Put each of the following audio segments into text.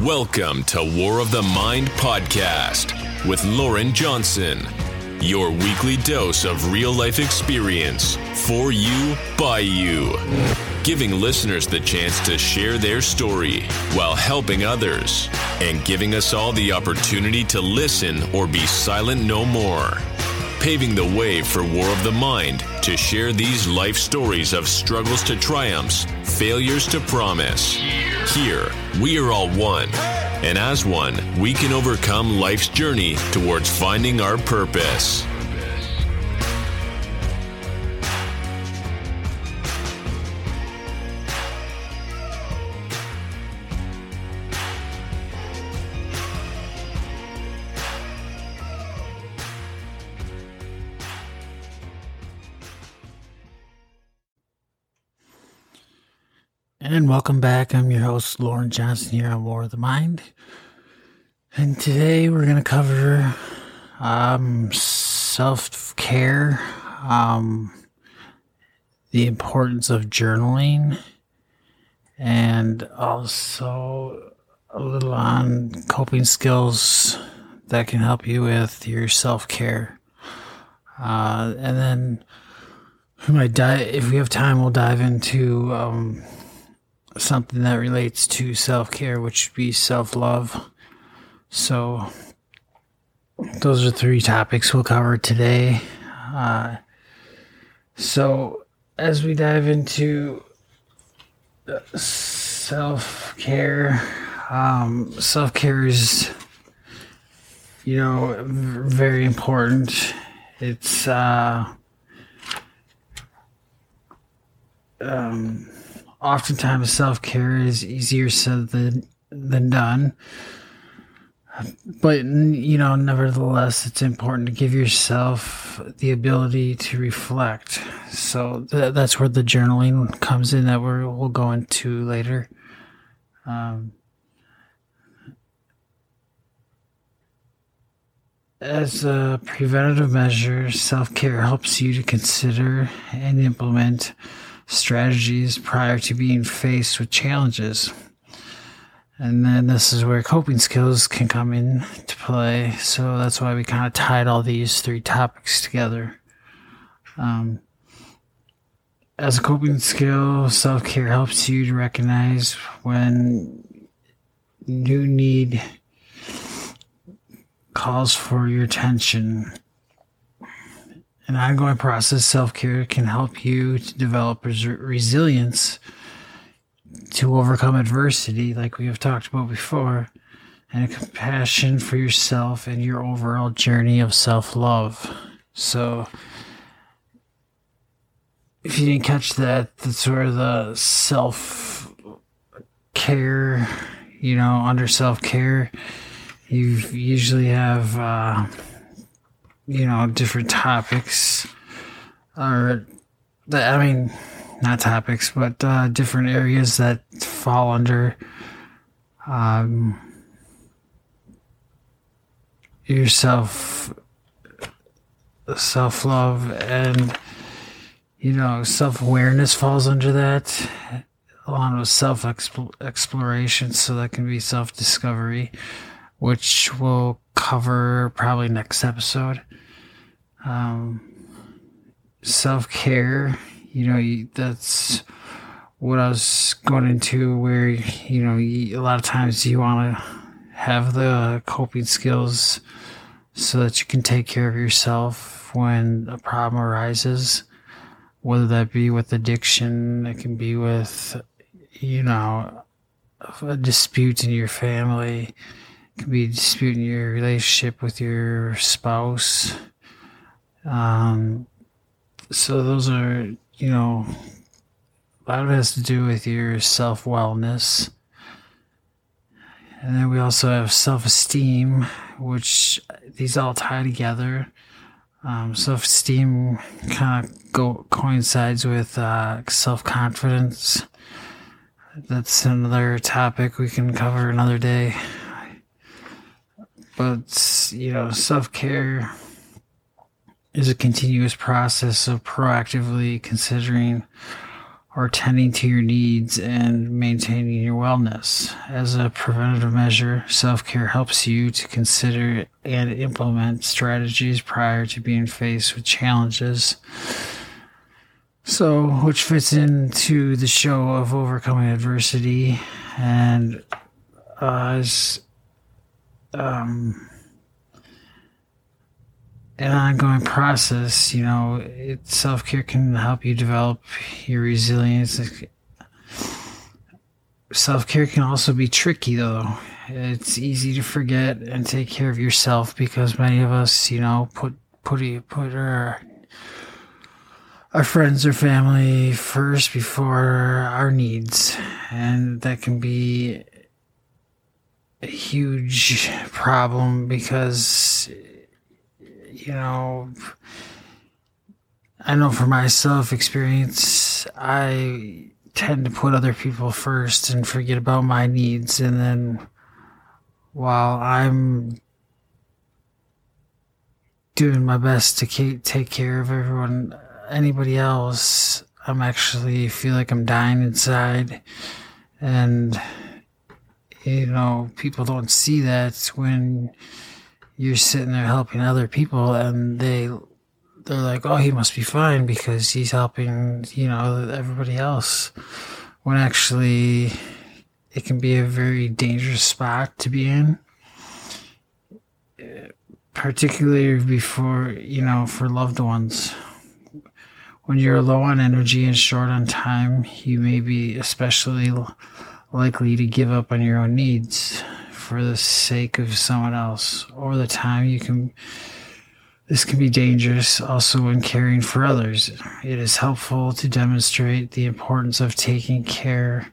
Welcome to War of the Mind podcast with Loren Johnson, your weekly dose of real life experience for you, by you, giving listeners the chance to share their story while helping others, and giving us all the opportunity to listen or be silent no more. Paving the way for War of the Mind to share these life stories of struggles to triumphs, failures to promise. Here, we are all one. And as one, we can overcome life's journey towards finding our purpose. And welcome back. I'm your host, Loren Johnson, here on War of the Mind. And today we're going to cover um, self care, um, the importance of journaling, and also a little on coping skills that can help you with your self care. Uh, and then we might dive, if we have time, we'll dive into um, something that relates to self care, which would be self love. So, those are three topics we'll cover today. Uh, so, as we dive into self care, um, self care is, you know, very important. It's, uh, um, oftentimes self care is easier said than than done. But you know, nevertheless, it's important to give yourself the ability to reflect. So th- that's where the journaling comes in that we will go into later. Um, as a preventative measure, self care helps you to consider and implement strategies prior to being faced with challenges. And then this is where coping skills can come into play. So that's why we kind of tied all these three topics together. Um, as a coping skill, self care helps you to recognize when new need calls for your attention an ongoing process, self care can help you to develop res- resilience to overcome adversity, like we have talked about before, and a compassion for yourself and your overall journey of self love. So, if you didn't catch that, that's where the self care, you know, under self care, you usually have. Uh, you know, different topics, or I mean, not topics, but uh, different areas that fall under um, yourself, self love, and you know, self awareness falls under that, along with self exploration. So that can be self discovery, which we'll cover probably next episode um, self care. You know, you, that's what I was going into. Where you know, you, a lot of times you want to have the coping skills so that you can take care of yourself when a problem arises. Whether that be with addiction, it can be with, you know, a dispute in your family, can be in your relationship with your spouse um, so those are, you know, a lot of it has to do with your self wellness. And then we also have self esteem, which these all tie together. Um, self esteem kind of go coincides with uh, self confidence. That's another topic we can cover another day. But you know, self care is a continuous process of proactively considering or tending to your needs and maintaining your wellness. As a preventative measure, self care helps you to consider and implement strategies prior to being faced with challenges. So, which fits into the show of overcoming adversity and uh, as um, an ongoing process. You know, self care can help you develop your resilience. Self care can also be tricky, though. It's easy to forget and take care of yourself because many of us, you know, put put put our our friends or family first before our needs, and that can be a huge problem because you know, I know for myself experience, I tend to put other people first and forget about my needs. And then while I'm doing my best to take care of everyone, anybody else, I'm actually feel like I'm dying inside. And, you know, people don't see that when you're sitting there helping other people and they they're like, "Oh, he must be fine because he's helping, you know, everybody else." When actually it can be a very dangerous spot to be in. Particularly before, you know, for loved ones. When you're low on energy and short on time, you may be especially likely to give up on your own needs for the sake of someone else or the time you can this can be dangerous also when caring for others. It is helpful to demonstrate the importance of taking care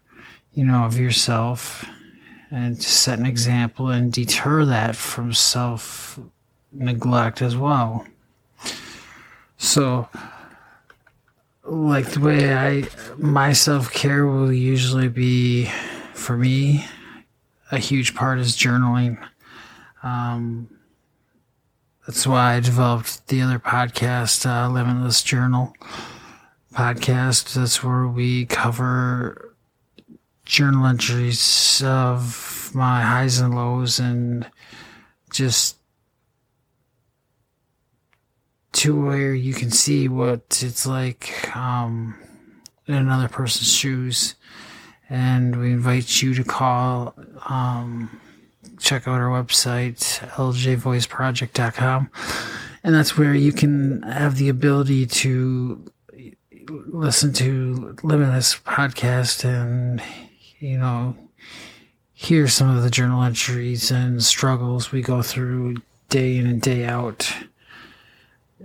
you know of yourself and to set an example and deter that from self neglect as well. So like the way i my self-care will usually be for me a huge part is journaling. Um, that's why I developed the other podcast, uh, Limitless Journal podcast. That's where we cover journal entries of my highs and lows and just to where you can see what it's like um, in another person's shoes and we invite you to call, um, check out our website, ljvoiceproject.com. And that's where you can have the ability to listen to Limitless podcast and, you know, hear some of the journal entries and struggles we go through day in and day out.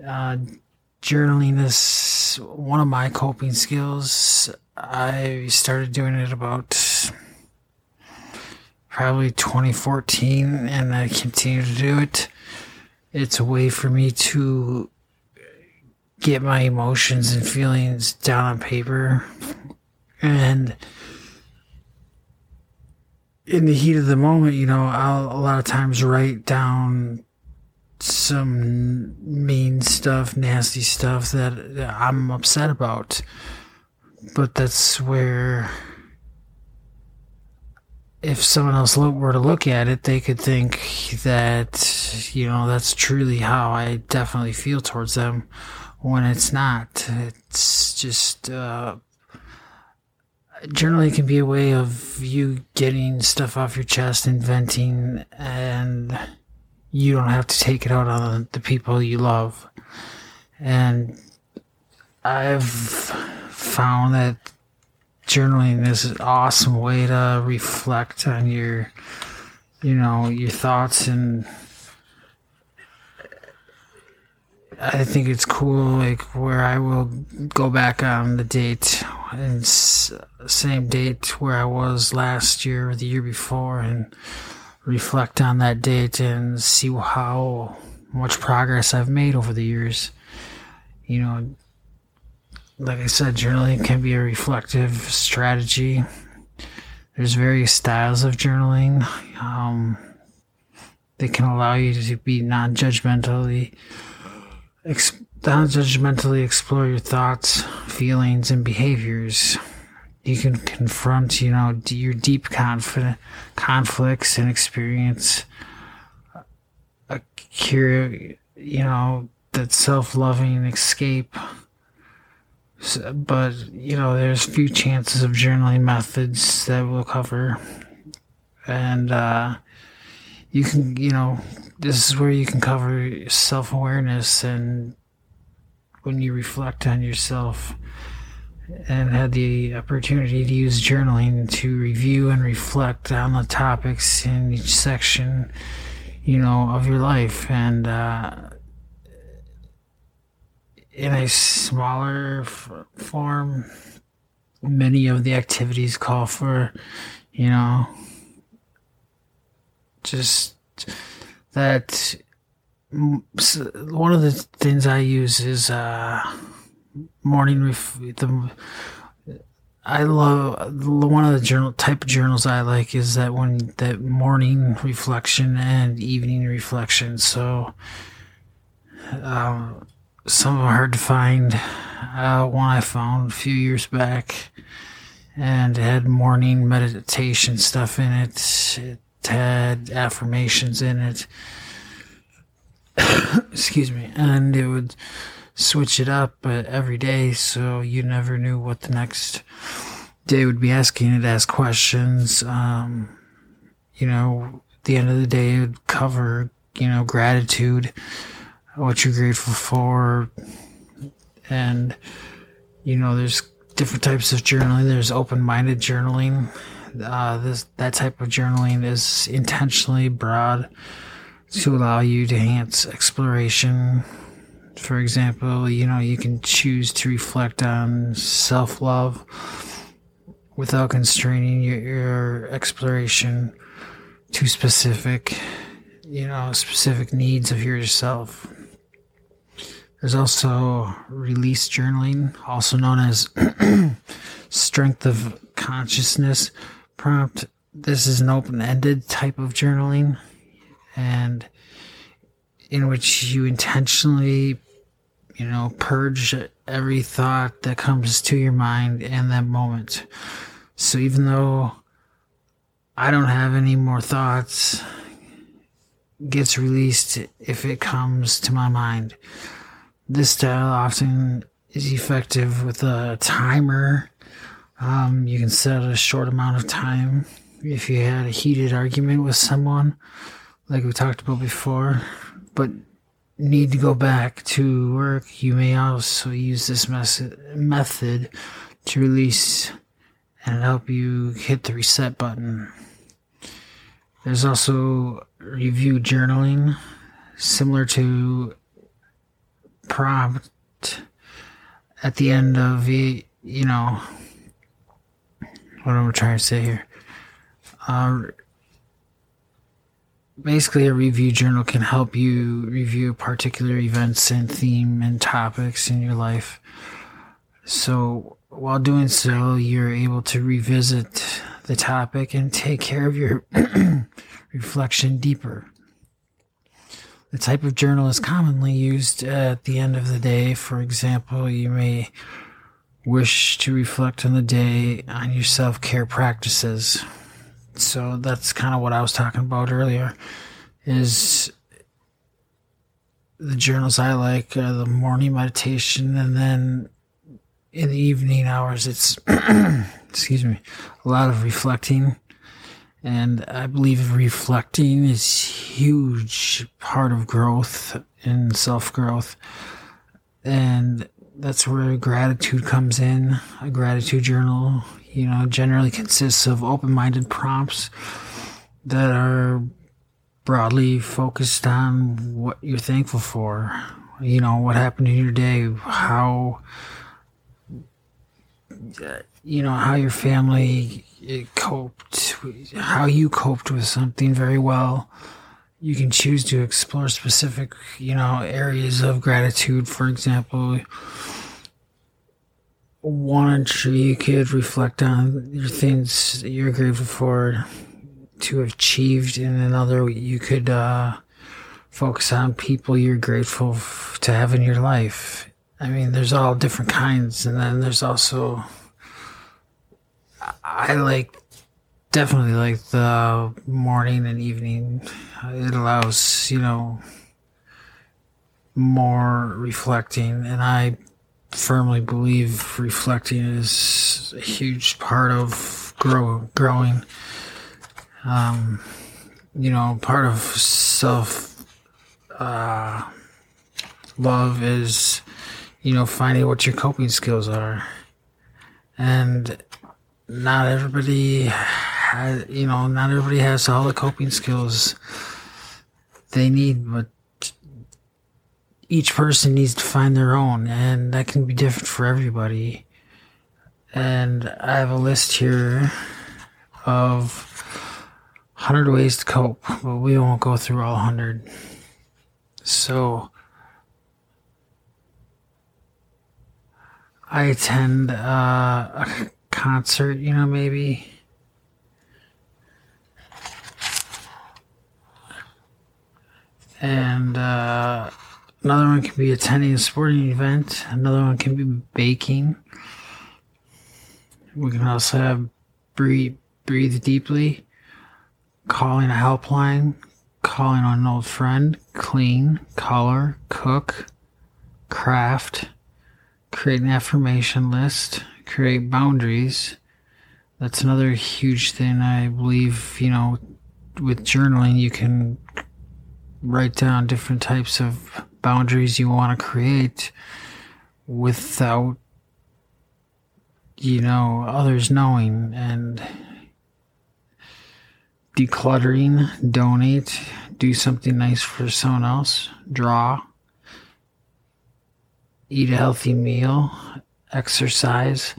Uh, journaling is one of my coping skills. I started doing it about probably 2014 and I continue to do it. It's a way for me to get my emotions and feelings down on paper and in the heat of the moment, you know, I'll a lot of times write down some mean stuff, nasty stuff that I'm upset about. But that's where, if someone else were to look at it, they could think that, you know, that's truly how I definitely feel towards them when it's not. It's just, uh, generally can be a way of you getting stuff off your chest and venting and you don't have to take it out on the people you love. And I've found that journaling is an awesome way to reflect on your, you know, your thoughts and I think it's cool, like where I will go back on the date and same date where I was last year or the year before and reflect on that date and see how much progress I've made over the years. You know, like I said, journaling can be a reflective strategy. There's various styles of journaling. Um, they can allow you to be non judgmentally, non-judgmentally explore your thoughts, feelings, and behaviors. You can confront, you know, your deep conflicts and experience a cure, you know, that self-loving escape. But you know, there's few chances of journaling methods that we'll cover, and uh, you can, you know, this is where you can cover self-awareness and when you reflect on yourself and had the opportunity to use journaling to review and reflect on the topics in each section, you know, of your life. And uh, in a smaller f- form, many of the activities call for, you know, just that one of the things I use is uh, morning. Ref- the I love one of the journal type of journals I like is that one that morning reflection and evening reflection. So um, some are hard to find. Uh, one I found a few years back, and it had morning meditation stuff in it. It had affirmations in it excuse me, and it would switch it up uh, every day, so you never knew what the next day would be asking. It ask questions. Um, you know, at the end of the day, it would cover you know gratitude, what you're grateful for, and you know, there's different types of journaling. There's open-minded journaling. Uh, this that type of journaling is intentionally broad to allow you to enhance exploration. For example, you know, you can choose to reflect on self love without constraining your, your, exploration to specific, you know, specific needs of yourself. There's also release journaling, also known as strength of consciousness prompt. This is an open ended type of journaling and in which you intentionally, you know, purge every thought that comes to your mind in that moment. So even though I don't have any more thoughts, gets released if it comes to my mind. This style often is effective with a timer. Um, you can set a short amount of time if you had a heated argument with someone like we talked about before, but need to go back to work, you may also use this method to release and help you hit the reset button. There's also review journaling, similar to prompt at the end of you know what I'm trying to say here. Uh, basically a review journal can help you review particular events and theme and topics in your life. So while doing so, you're able to revisit the topic and take care of your reflection deeper. The type of journal is commonly used at the end of the day. For example, you may wish to reflect on the day on your self care practices. So that's kind of what I was talking about earlier. Is the journals I like, the morning meditation, and then in the evening hours, it's excuse me, a lot of reflecting. And I believe reflecting is huge part of growth and self growth. And that's where gratitude comes in. A gratitude journal you know, generally consists of open minded prompts that are broadly focused on what you're thankful for. You know, what happened in your day, how, you know, how your family eh, coped, how you coped with something very well. You can choose to explore specific, you know, areas of gratitude. For example, one you could reflect on your things you're grateful for to have achieved, and another you could uh, focus on people you're grateful f- to have in your life. I mean, there's all different kinds, and then there's also I like definitely like the morning and evening. It allows you know more reflecting, and I firmly believe reflecting is a huge part of grow growing. Um, you know, part of self uh, love is you know finding what your coping skills are, and not everybody has, you know, not everybody has all the coping skills they need, but each person needs to find their own, and that can be different for everybody. And I have a list here of 100 ways to cope, but we won't go through all 100. So, I attend uh, a concert, you know, maybe. And uh, another one can be attending a sporting event. Another one can be baking. We can also have breathe, breathe deeply, calling a helpline, calling on an old friend, clean, color, cook, craft, create an affirmation list, create boundaries. That's another huge thing I believe, you know, with journaling, you can write down different types of boundaries you want to create without, you know, others knowing and decluttering, donate, do something nice for someone else, draw, eat a healthy meal, exercise.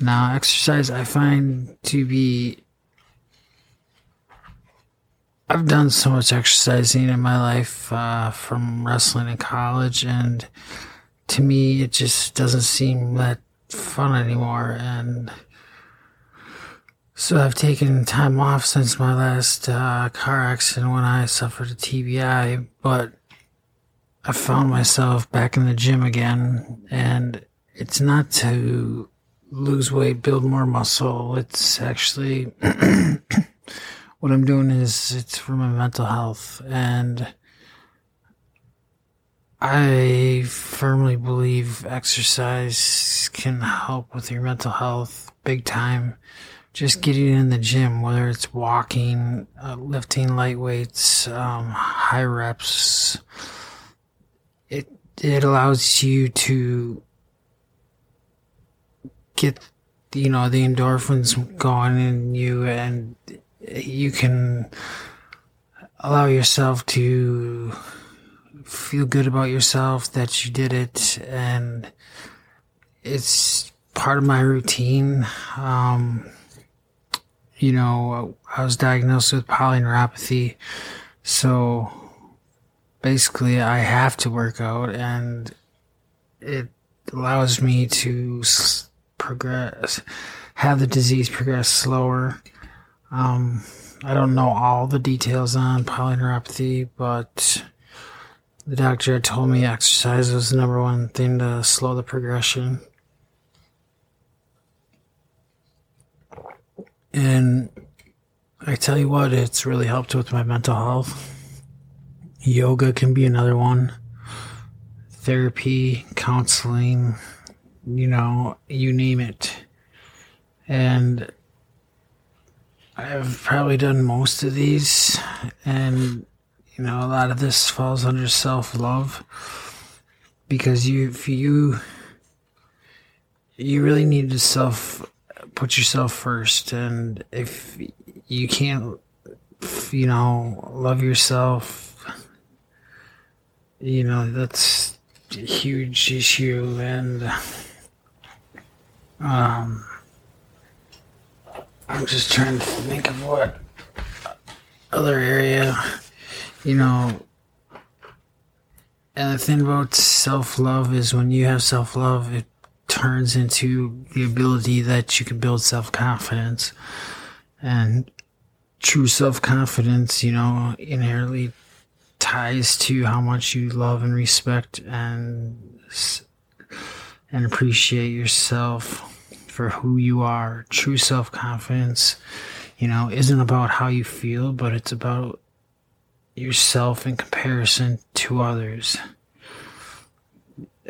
Now, exercise I find to be. I've done so much exercising in my life uh, from wrestling in college, and to me, it just doesn't seem that fun anymore. And so I've taken time off since my last uh, car accident when I suffered a TBI, but I found myself back in the gym again, and it's not to lose weight, build more muscle. It's actually what I'm doing is it's for my mental health, and I firmly believe exercise can help with your mental health big time. Just getting in the gym, whether it's walking, uh, lifting light weights, um, high reps, it it allows you to get you know the endorphins going in you, and you can allow yourself to feel good about yourself that you did it, and it's part of my routine. Um, you know, I was diagnosed with polyneuropathy. So basically, I have to work out, and it allows me to progress, have the disease progress slower. Um, I don't know all the details on polyneuropathy, but the doctor told me exercise was the number one thing to slow the progression. And I tell you what, it's really helped with my mental health. Yoga can be another one. Therapy, counseling, you know, you name it. And I've probably done most of these. And, you know, a lot of this falls under self love. Because you, if you, you really need to self put yourself first and if you can't you know love yourself you know that's a huge issue and um i'm just trying to think of what other area you know and the thing about self-love is when you have self-love it turns into the ability that you can build self confidence. And true self confidence, you know, inherently ties to how much you love and respect and and appreciate yourself for who you are. True self confidence, you know, isn't about how you feel, but it's about yourself in comparison to others.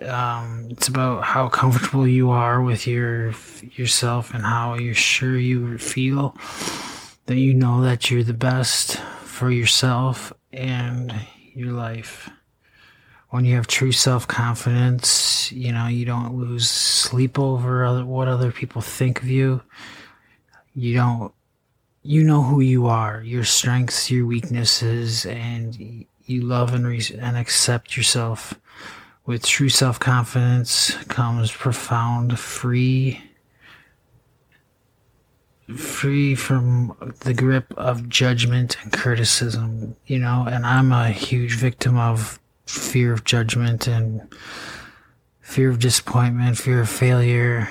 Um, it's about how comfortable you are with your yourself and how you're sure you feel that you know that you're the best for yourself and your life. When you have true self confidence, you know, you don't lose sleep over other, what other people think of you. You don't, you know who you are, your strengths, your weaknesses, and you love and, re- and accept yourself. With true self confidence comes profound, free free from the grip of judgment and criticism, you know, and I'm a huge victim of fear of judgment and fear of disappointment, fear of failure,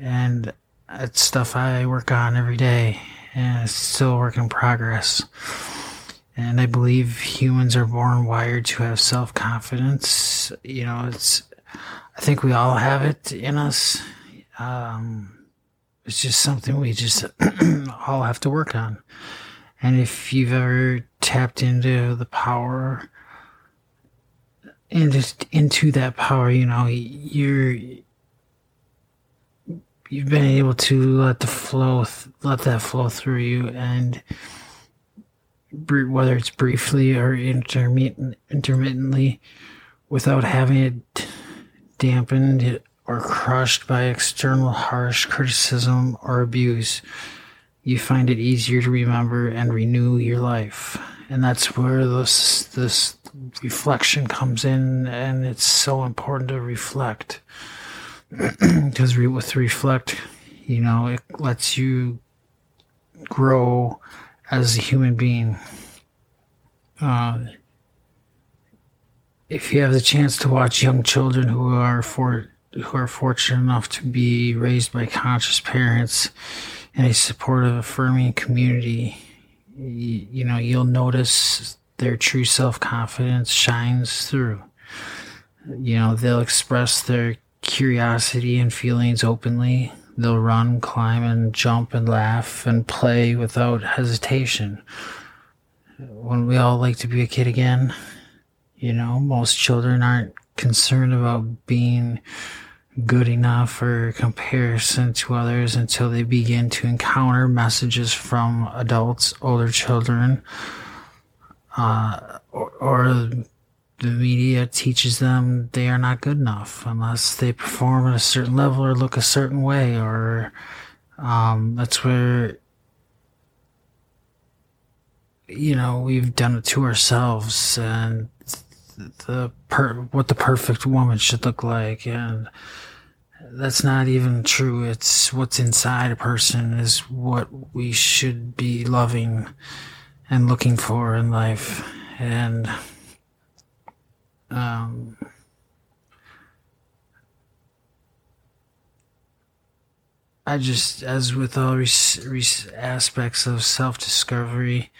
and it's stuff I work on every day, and it's still a work in progress. And I believe humans are born wired to have self confidence. You know, it's, I think we all have it in us. Um, it's just something we just all have to work on. And if you've ever tapped into the power into into that power, you know, you're you've been able to let the flow let that flow through you and whether it's briefly or intermittent, intermittently without having it dampened or crushed by external harsh criticism or abuse, you find it easier to remember and renew your life. And that's where this this reflection comes in, and it's so important to reflect because re- with reflect, you know, it lets you grow as a human being. Uh, if you have the chance to watch young children who are for who are fortunate enough to be raised by conscious parents in a supportive, affirming community, you, you know, you'll notice their true self confidence shines through. You know, they'll express their curiosity and feelings openly. They'll run, climb, and jump and laugh and play without hesitation. When we all like to be a kid again, you know, most children aren't concerned about being good enough for comparison to others until they begin to encounter messages from adults, older children, uh, or, or the media teaches them they are not good enough unless they perform at a certain level or look a certain way, or um, that's where you know we've done it to ourselves and the per- what the perfect woman should look like and that's not even true. It's what's inside a person is what we should be loving and looking for in life. And, um, I just, as with all res- res- aspects of self discovery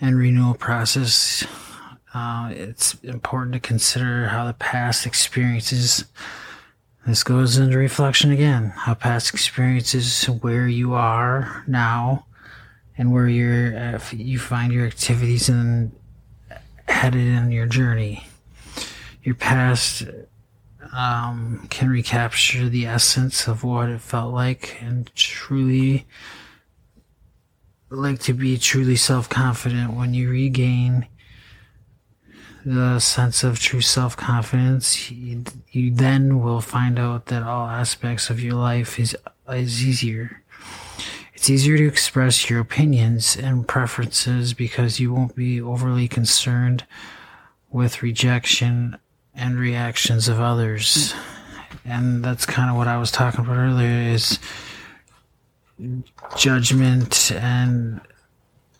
and renewal process, uh, it's important to consider how the past experiences this goes into reflection again. How past experiences, where you are now, and where you're, you find your activities and headed in your journey. Your past um, can recapture the essence of what it felt like and truly like to be truly self confident when you regain the sense of true self confidence, you, you, then will find out that all aspects of your life is is easier. It's easier to express your opinions and preferences because you won't be overly concerned with rejection and reactions of others. And that's kind of what I was talking about earlier is judgment and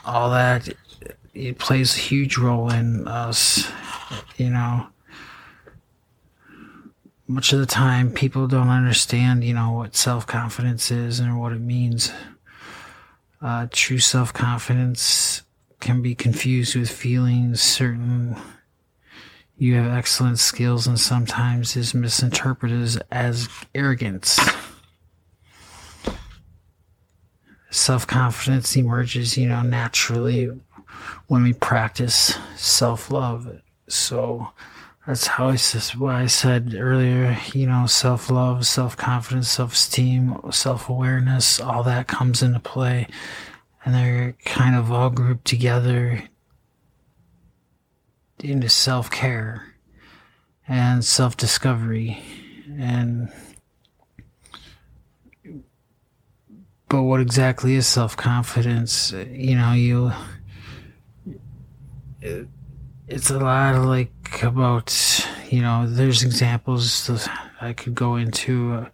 all that it plays a huge role in us, you know. Much of the time, people don't understand, you know, what self confidence is and what it means. Uh, true self confidence can be confused with feeling certain you have excellent skills and sometimes is misinterpreted as arrogance. Self confidence emerges, you know, naturally when we practice self love. So that's how I said what I said earlier, you know, self love, self confidence, self esteem, self awareness, all that comes into play. And they're kind of all grouped together into self care and self discovery and but what exactly is self confidence? You know, you it's a lot of like about you know there's examples I could go into uh,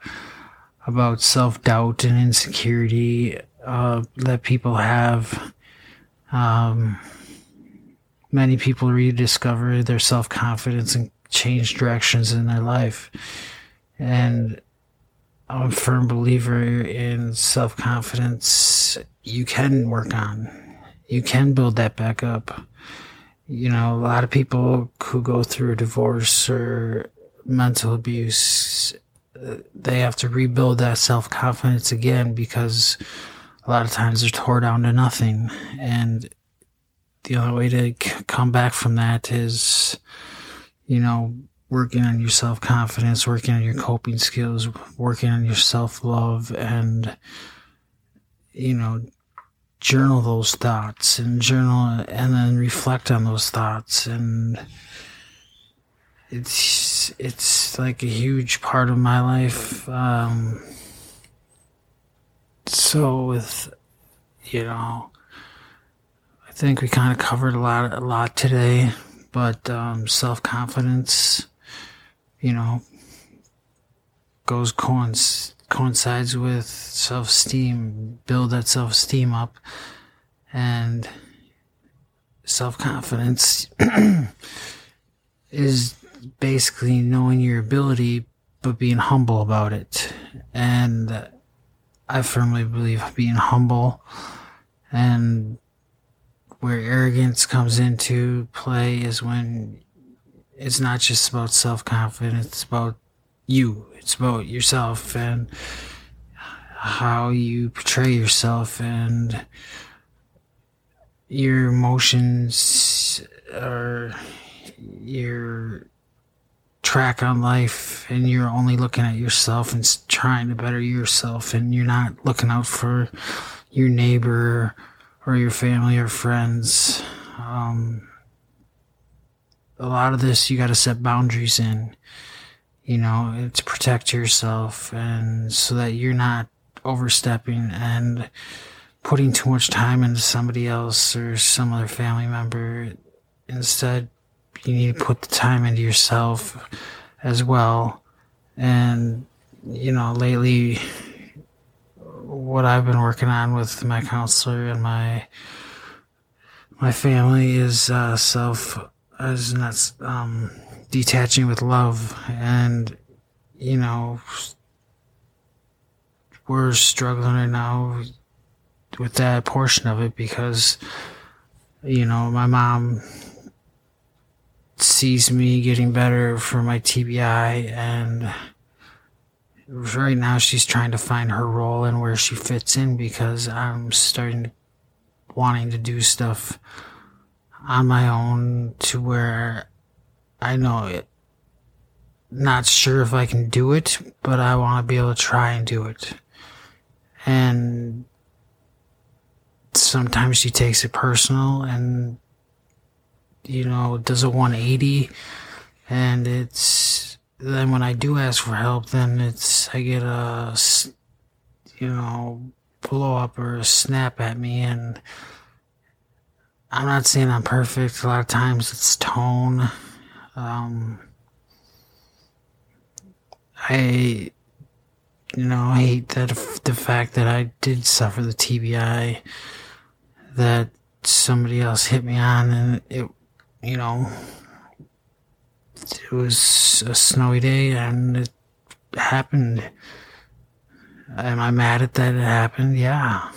about self doubt and insecurity uh, that people have. Um, many people rediscover their self confidence and change directions in their life. And I'm a firm believer in self confidence. You can work on, you can build that back up. You know, a lot of people who go through divorce or mental abuse, uh, they have to rebuild that self confidence again because a lot of times they're tore down to nothing. And the only way to come back from that is, you know, working on your self confidence, working on your coping skills, working on your self love, and, you know, journal those thoughts and journal and then reflect on those thoughts. And it's, it's like a huge part of my life. Um, so with, you know, I think we kind of covered a lot, a lot today, but um, self confidence, you know, goes coincides coincides with self esteem. Build that self esteem up, and self confidence is basically knowing your ability but being humble about it. And I firmly believe being humble and where arrogance comes into play is when it's not just about self confidence, it's about you, it's about yourself and how you portray yourself and your emotions or your track on life and you're only looking at yourself and trying to better yourself and you're not looking out for your neighbor or your family or friends. Um, a lot of this you got to set boundaries in, you know, to protect yourself and so that you're not overstepping and putting too much time into somebody else or some other family member. Instead, you need to put the time into yourself as well. And, you know, lately, what I've been working on with my counselor and my my family is uh, self is not um, detaching with love, and you know we're struggling right now with that portion of it because you know my mom sees me getting better for my TBI and right now she's trying to find her role and where she fits in because I'm starting wanting to do stuff on my own to where I know it. Not sure if I can do it, but I want to be able to try and do it. And sometimes she takes it personal and, you know, does a 180 and it's, then when I do ask for help, then it's I get a you know blow up or a snap at me, and I'm not saying I'm perfect. A lot of times it's tone. Um, I you know hate that the fact that I did suffer the TBI that somebody else hit me on, and it you know it was a snowy day and it happened. Am I mad at that it happened? Yeah.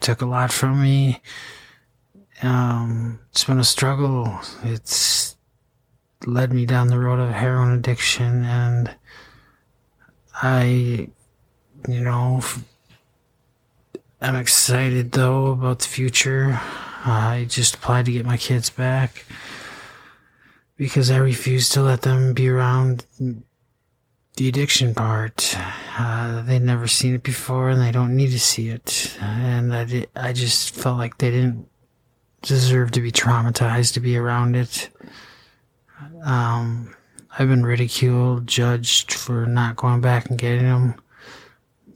Took a lot from me. Um, it's been a struggle. It's, led me down the road of heroin addiction and I, you know, I'm excited though about the future. I just applied to get my kids back because I refuse to let them be around the addiction part. Uh, they'd never seen it before and they don't need to see it. And I, I just felt like they didn't deserve to be traumatized to be around it. Um, I've been ridiculed, judged for not going back and getting them,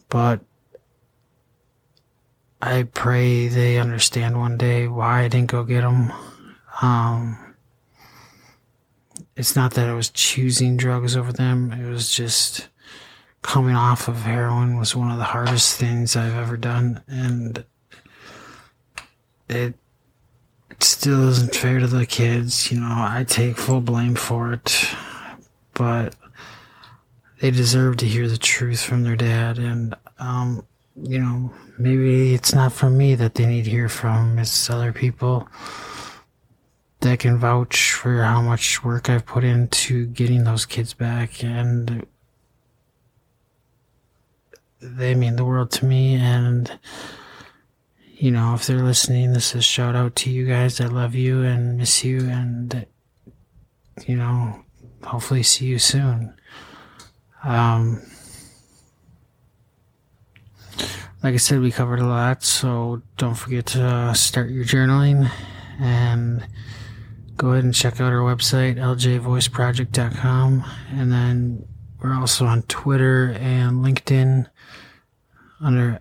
but I pray they understand one day why I didn't go get them. Um, it's not that I was choosing drugs over them. It was just coming off of heroin was one of the hardest things I've ever done, and it still isn't fair to the kids. You know, I take full blame for it, but they deserve to hear the truth from their dad, and um, you know, maybe it's not from me that they need to hear from. It's other people that can vouch for how much work I've put into getting those kids back, and they mean the world to me. And you know, if they're listening, this is shout out to you guys. I love you and miss you, and you know, hopefully see you soon. Um, like I said, we covered a lot, so don't forget to start your journaling and go ahead and check out our website, ljvoiceproject.com. And then we're also on Twitter and LinkedIn under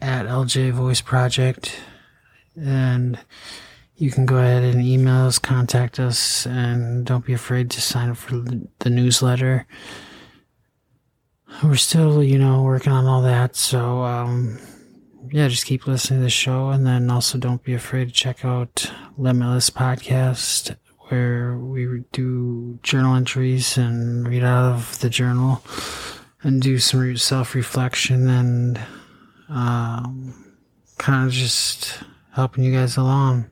at LJ Voice Project. And you can go ahead and email us, contact us, and don't be afraid to sign up for the newsletter. We're still, you know, working on all that. So, um, yeah, just keep listening to the show. And then also don't be afraid to check out Limitless Podcast, where we do journal entries and read out of the journal and do some self reflection and um, kind of just helping you guys along.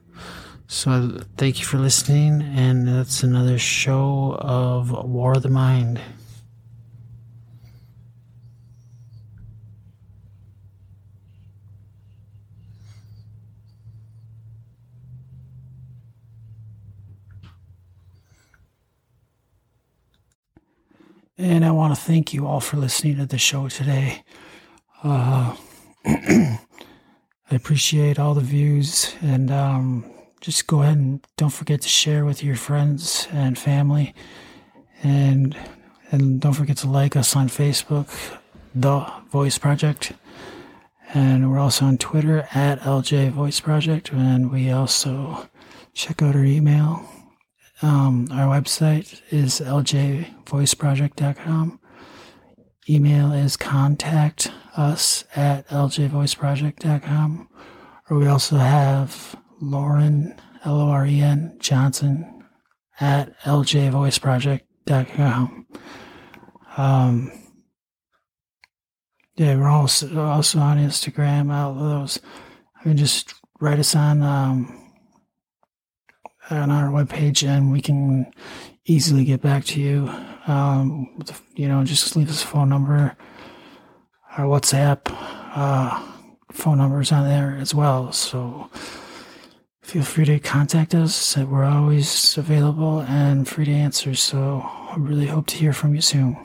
So thank you for listening, and that's another show of War of the Mind. And I want to thank you all for listening to the show today. Uh, I appreciate all the views and um, just go ahead and don't forget to share with your friends and family. And and don't forget to like us on Facebook, The Voice Project. And we're also on Twitter at LJ Voice Project. And we also check out our email um, our website is ljvoiceproject.com. Email is contact us at ljvoiceproject.com. Or we also have Loren, L O R E N, Johnson at ljvoiceproject.com. Um, yeah, we're also, also on Instagram, all of those. I mean, just write us on um, on our webpage and we can easily get back to you. Um, you know, just leave us a phone number. Our WhatsApp uh, phone numbers on there as well. So feel free to contact us. We're always available and free to answer. So I really hope to hear from you soon.